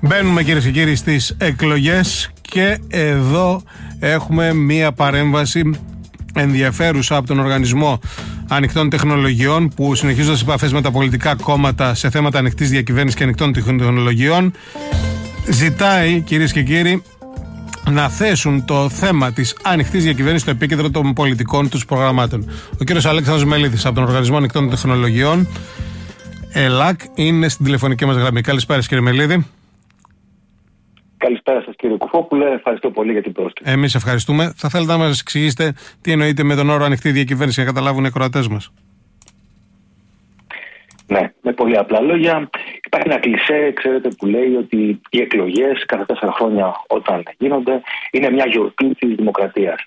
Μπαίνουμε κυρίες και κύριοι στις εκλογές και εδώ έχουμε μία παρέμβαση ενδιαφέρουσα από τον Οργανισμό Ανοιχτών Τεχνολογιών που συνεχίζοντας τι επαφές με τα πολιτικά κόμματα σε θέματα ανοιχτής διακυβέρνησης και ανοιχτών τεχνολογιών ζητάει κυρίες και κύριοι να θέσουν το θέμα της ανοιχτής διακυβέρνησης στο επίκεντρο των πολιτικών τους προγραμμάτων. Ο κύριος Αλέξανδρος Μελίδης από τον Οργανισμό Ανοιχτών Τεχνολογιών, ΕΛΑΚ, είναι στην τηλεφωνική μας γραμμή. Καλησπέρα, κύριε Μελίδη. Καλησπέρα σας, κύριε Κουφόπουλε. Ευχαριστώ πολύ για την πρόσκληση. Εμείς ευχαριστούμε. Θα θέλετε να μας εξηγήσετε τι εννοείτε με τον όρο ανοιχτή διακυβέρνηση, για να καταλάβουν οι ακροατές μας. Ναι, με πολύ απλά λόγια. Υπάρχει ένα κλισέ, ξέρετε, που λέει ότι οι εκλογές κάθε τέσσερα χρόνια όταν γίνονται είναι μια γιορτή της δημοκρατίας.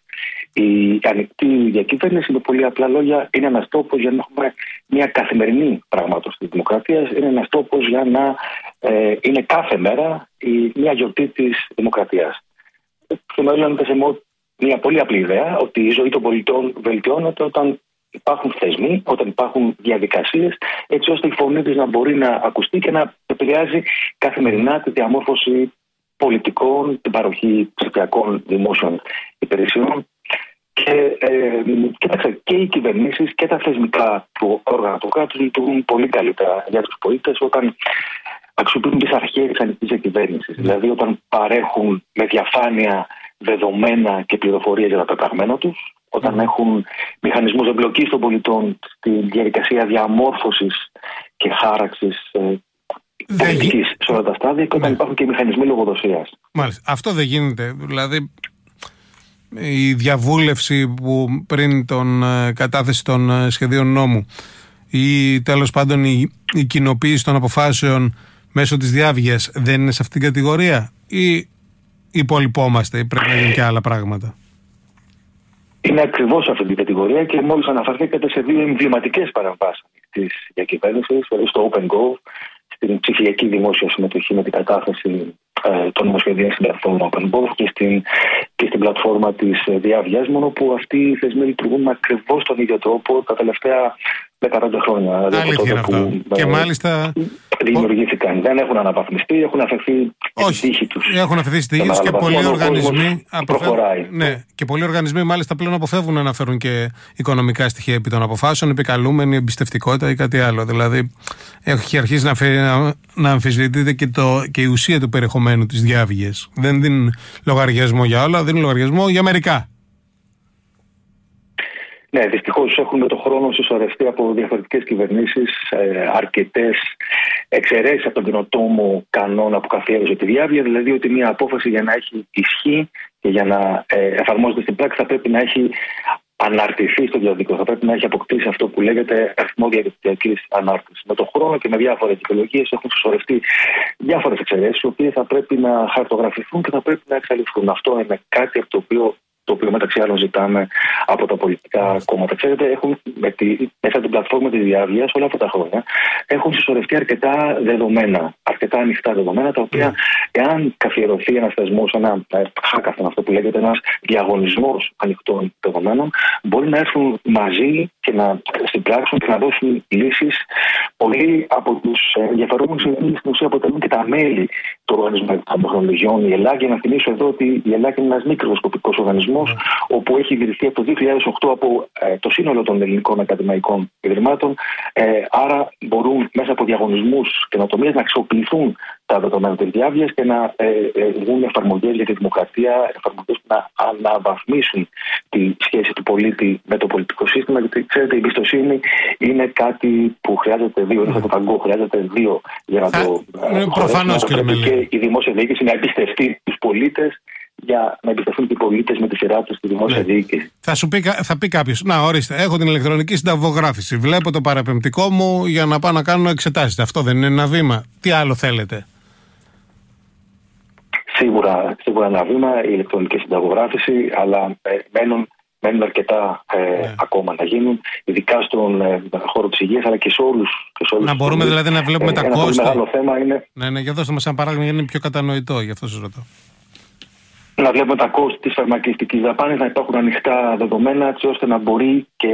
Η ανοιχτή διακυβέρνηση, με πολύ απλά λόγια, είναι ένας τόπος για να έχουμε μια καθημερινή πράγματος της δημοκρατίας. Είναι ένας τόπος για να ε, είναι κάθε μέρα η, μια γιορτή της δημοκρατίας. Και με σε μια πολύ απλή ιδέα ότι η ζωή των πολιτών βελτιώνεται όταν υπάρχουν θεσμοί, όταν υπάρχουν διαδικασίες, έτσι ώστε η φωνή της να μπορεί να ακουστεί και να επηρεάζει καθημερινά τη διαμόρφωση πολιτικών, την παροχή ψηφιακών δημόσιων υπηρεσιών. Και, ε, και οι κυβερνήσεις και τα θεσμικά του όργανα του κράτους λειτουργούν πολύ καλύτερα για τους πολίτες όταν αξιοποιούν τις αρχές της ανοιχτής διακυβέρνησης. Δηλαδή, όταν παρέχουν με διαφάνεια δεδομένα και πληροφορίες για τα πεπραγμένα τους, όταν έχουν μηχανισμούς εμπλοκής των πολιτών στη διαδικασία διαμόρφωσης και χάραξης ε, πολιτικής σε όλα τα στάδια και όταν ναι. υπάρχουν και μηχανισμοί λογοδοσίας. Μάλιστα. Αυτό δεν γίνεται. Δηλαδή η διαβούλευση που πριν τον ε, κατάθεση των ε, σχεδίων νόμου ή τέλος πάντων η, η κοινοποίηση των αποφάσεων μέσω της διάβγειας δεν είναι σε αυτήν την κατηγορία ή υπολοιπόμαστε ή πρέπει να γίνουν και άλλα πράγματα; Είναι ακριβώς αυτή την κατηγορία και μόλις αναφερθήκατε σε δύο εμβληματικές παρεμβάσεις της διακυβέρνησης, δηλαδή στο OpenGo, στην ψηφιακή δημόσια συμμετοχή με την κατάθεση ε, των νομοσχεδίων στην πλατφόρμα OpenGo και στην, και στην πλατφόρμα της Διάβια, μόνο που αυτοί οι θεσμοί λειτουργούν ακριβώς τον ίδιο τρόπο τα τελευταία 15 χρόνια. Αλήθεια είναι αυτό. Και μάλιστα δημιουργήθηκαν. Δεν έχουν αναβαθμιστεί, έχουν αφαιθεί Όχι, τύχη τους. Έχουν αφαιθεί στη τύχη του και πολλοί οργανισμοί. Προχωράει. Ναι, και πολλοί οργανισμοί μάλιστα πλέον αποφεύγουν να φέρουν και οικονομικά στοιχεία επί των αποφάσεων, επικαλούμενη εμπιστευτικότητα ή κάτι άλλο. Δηλαδή, έχει αρχίσει να, φέρει, να, να αμφισβητείται και, το, και η ουσία του περιεχομένου της διάβγειας. Δεν δίνουν λογαριασμό για όλα, δίνουν λογαριασμό για μερικά. Ναι, δυστυχώς έχουν με το χρόνο συσσωρευτεί από διαφορετικές κυβερνήσεις ε, αρκετές εξαιρέσεις από τον κοινοτόμο κανόνα που καθιέρωσε τη διάβια. Δηλαδή ότι μια απόφαση για να έχει ισχύ και για να ε, εφαρμόζεται στην πράξη θα πρέπει να έχει αναρτηθεί στο διαδίκτυο. Θα πρέπει να έχει αποκτήσει αυτό που λέγεται αριθμό διαδικτυακής ανάρτησης. Με τον χρόνο και με διάφορες δικαιολογίες έχουν συσσωρευτεί διάφορες εξαιρέσεις, οι οποίες θα πρέπει να χαρτογραφηθούν και θα πρέπει να εξαλειφθούν. Αυτό είναι κάτι από το οποίο το οποίο μεταξύ άλλων ζητάμε από τα πολιτικά κόμματα. Ξέρετε, έχουν, με τη, μέσα από την πλατφόρμα της διάβια όλα αυτά τα χρόνια έχουν συσσωρευτεί αρκετά δεδομένα, αρκετά ανοιχτά δεδομένα, τα οποία, εάν καθιερωθεί ένας θεσμός, ένα hackαθon, αυτό που λέγεται ένας διαγωνισμός ανοιχτών δεδομένων, μπορεί να έρθουν μαζί και να συμπράξουν και να δώσουν λύσεις. Πολλοί από τους ενδιαφερόμενους στην ουσία αποτελούν και τα μέλη του Οργανισμού Τεχνολογιών, η Ελλάδα. Για να θυμίσω εδώ ότι η Ελλάδα είναι ένας μικροσκοπικός οργανισμός, mm. όπου έχει ιδρυθεί από το 2008 από ε, το σύνολο των ελληνικών ακαδημαϊκών ιδρυμάτων. Ε, άρα μπορούν μέσα από διαγωνισμούς και να αξιοποιηθούν τα δεδομένα της διάβια και να ε, ε, βγουν εφαρμογές για τη δημοκρατία, εφαρμογές που να αναβαθμίσουν τη σχέση του πολίτη με το πολιτικό σύστημα. Γιατί ξέρετε, η εμπιστοσύνη είναι κάτι που χρειάζεται δύο. Είναι το παγκό, χρειάζεται δύο για να το. Προφανώς, κύριε Και η δημόσια διοίκηση να εμπιστευτεί τους πολίτες για να εμπιστευτούν και οι πολίτες με τη σειρά τους στη δημόσια ναι. διοίκηση. Θα, σου πει, θα πει κάποιος, Να, ορίστε, έχω την ηλεκτρονική συνταγογράφηση. Βλέπω το παραπεμπτικό μου για να πάω να κάνω εξετάσεις. Αυτό δεν είναι ένα βήμα. Τι άλλο θέλετε; Σίγουρα, σίγουρα ένα βήμα, η ηλεκτρονική συνταγογράφηση, αλλά ε, μένουν, μένουν αρκετά ε, ναι. ακόμα να γίνουν, ειδικά στον ε, χώρο της υγείας, αλλά και σε όλους. Να μπορούμε δηλαδή να βλέπουμε τα κόστη. Ένα μεγάλο θέμα είναι. Ναι, ναι, για δώστε μας ένα παράδειγμα γιατί είναι πιο κατανοητό, γι' αυτό σας ρωτώ. Να βλέπουμε τα κόστη της φαρμακευτικής δαπάνης, να υπάρχουν ανοιχτά δεδομένα, έτσι ώστε να μπορεί και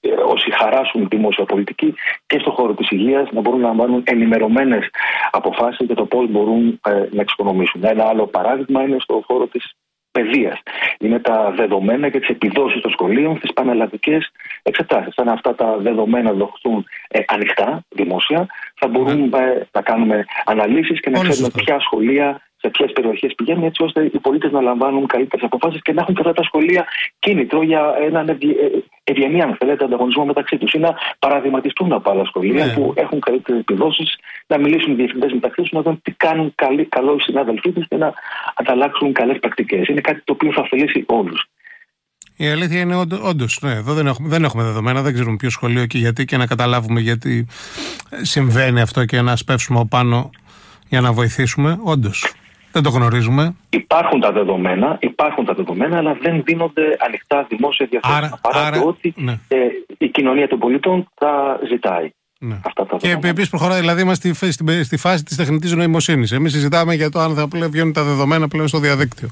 ε, όσοι χαράσουν δημόσια πολιτική και στον χώρο της υγείας να μπορούν να λαμβάνουν ενημερωμένες αποφάσεις για το πώς μπορούν ε, να εξοικονομήσουν. Ένα άλλο παράδειγμα είναι στον χώρο της παιδείας. Είναι τα δεδομένα για τις επιδόσεις των σχολείων στις πανελλαδικές εξετάσεις. Αν αυτά τα δεδομένα δοχθούν ε, ανοιχτά, δημόσια, θα μπορούμε ναι. να κάνουμε αναλύσεις και να ξέρουμε ποια σχολεία σε ποιες περιοχές πηγαίνουν, έτσι ώστε οι πολίτες να λαμβάνουν καλύτερες αποφάσεις και να έχουν και αυτά τα σχολεία κίνητρο για έναν ε, ευγενή, αν θέλετε, ανταγωνισμό μεταξύ τους ή να παραδειγματιστούν από άλλα σχολεία ναι. που έχουν καλύτερες επιδόσεις, να μιλήσουν οι διευθυντές μεταξύ τους, να δουν τι κάνουν καλή, καλό οι συνάδελφοί τους και να ανταλλάξουν καλές πρακτικές. Είναι κάτι το οποίο θα ωφελήσει όλους. Η αλήθεια είναι όντω, ναι, εδώ δεν έχουμε, δεν έχουμε δεδομένα, δεν ξέρουμε ποιο σχολείο και γιατί και να καταλάβουμε γιατί συμβαίνει αυτό και να σπεύσουμε πάνω για να βοηθήσουμε. Όντως. Δεν το γνωρίζουμε. Υπάρχουν τα δεδομένα, υπάρχουν τα δεδομένα, αλλά δεν δίνονται ανοιχτά δημόσια διαθέσιμα. Παρά άρα, το ότι ναι. ε, η κοινωνία των πολιτών τα ζητάει. Ναι. Αυτά τα και επίσης προχωράει, δηλαδή είμαστε στη, στη, στη φάση της τεχνητής νοημοσύνης. Εμείς συζητάμε για το αν θα βγαίνουν τα δεδομένα πλέον στο διαδίκτυο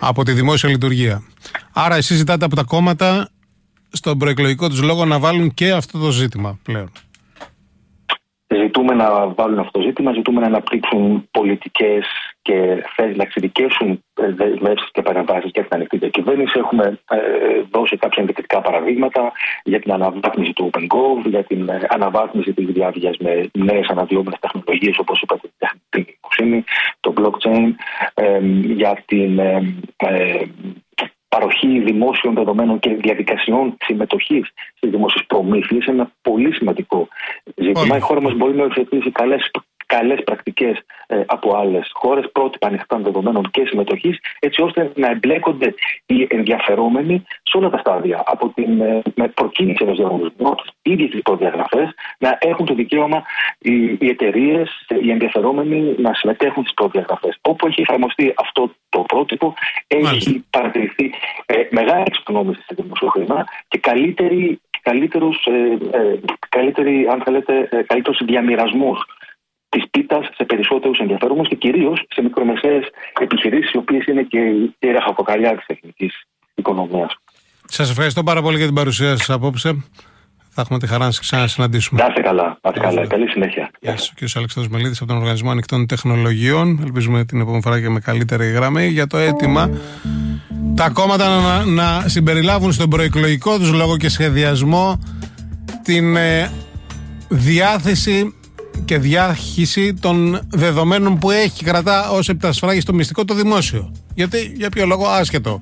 από τη δημόσια λειτουργία. Άρα, εσείς ζητάτε από τα κόμματα στον προεκλογικό τους λόγο να βάλουν και αυτό το ζήτημα πλέον. Ζητούμε να βάλουν αυτό το ζήτημα, ζητούμε να αναπτύξουν πολιτικές και να εξειδικεύσουν ε, δεσμεύσει και παρεμβάσεις για την ανοιχτή διακυβέρνηση. Έχουμε ε, δώσει κάποια ενδεικτικά παραδείγματα για την αναβάθμιση του OpenGov, για την ε, αναβάθμιση της διάβγεια με νέες αναδυόμενες τεχνολογίες, όπως είπατε, την τεχνητή νοημοσύνη, το blockchain, για την παροχή δημόσιων δεδομένων και διαδικασιών συμμετοχής στις δημόσιες προμήθειες. Ένα πολύ σημαντικό ζήτημα. Η χώρα μας μπορεί να υιοθετήσει καλές καλές πρακτικές ε, από άλλες χώρες, πρότυπα ανοιχτών δεδομένων και συμμετοχής, έτσι ώστε να εμπλέκονται οι ενδιαφερόμενοι σε όλα τα στάδια. Από την ε, με προκίνηση ενός διαγωνισμού, τις ίδιες τις προδιαγραφές, να έχουν το δικαίωμα οι, οι εταιρείες, οι ενδιαφερόμενοι να συμμετέχουν στις προδιαγραφές. Όπου έχει εφαρμοστεί αυτό το πρότυπο, έχει παρατηρηθεί ε, μεγάλη εξοικονόμηση σε δημοσιο χρήμα και καλύτερη καλύτερους, ε, ε, καλύτερη, αν θέλετε, ε, καλύτερους διαμοιρασμούς της πίτας σε περισσότερους ενδιαφέρομενου και κυρίως σε μικρομεσαίες επιχειρήσεις, οι οποίες είναι και η ραχοκοκαλιά της τεχνικής οικονομίας. Σας ευχαριστώ πάρα πολύ για την παρουσία σας απόψε. Θα έχουμε τη χαρά να σας ξανασυναντήσουμε. Να είστε καλά. Να είστε καλά. Καλή συνέχεια. Γεια σας. Ο κ. Αλεξάνδρου Μελίδης από τον Οργανισμό Ανοιχτών Τεχνολογιών. Ελπίζουμε την επόμενη φορά και με καλύτερη γραμμή για το αίτημα τα κόμματα να, να συμπεριλάβουν στον προεκλογικό τους λόγο και σχεδιασμό την ε, διάθεση και διάχυση των δεδομένων που έχει κρατά ως επιτασφράγει στο μυστικό το δημόσιο. Γιατί, για ποιο λόγο, άσχετο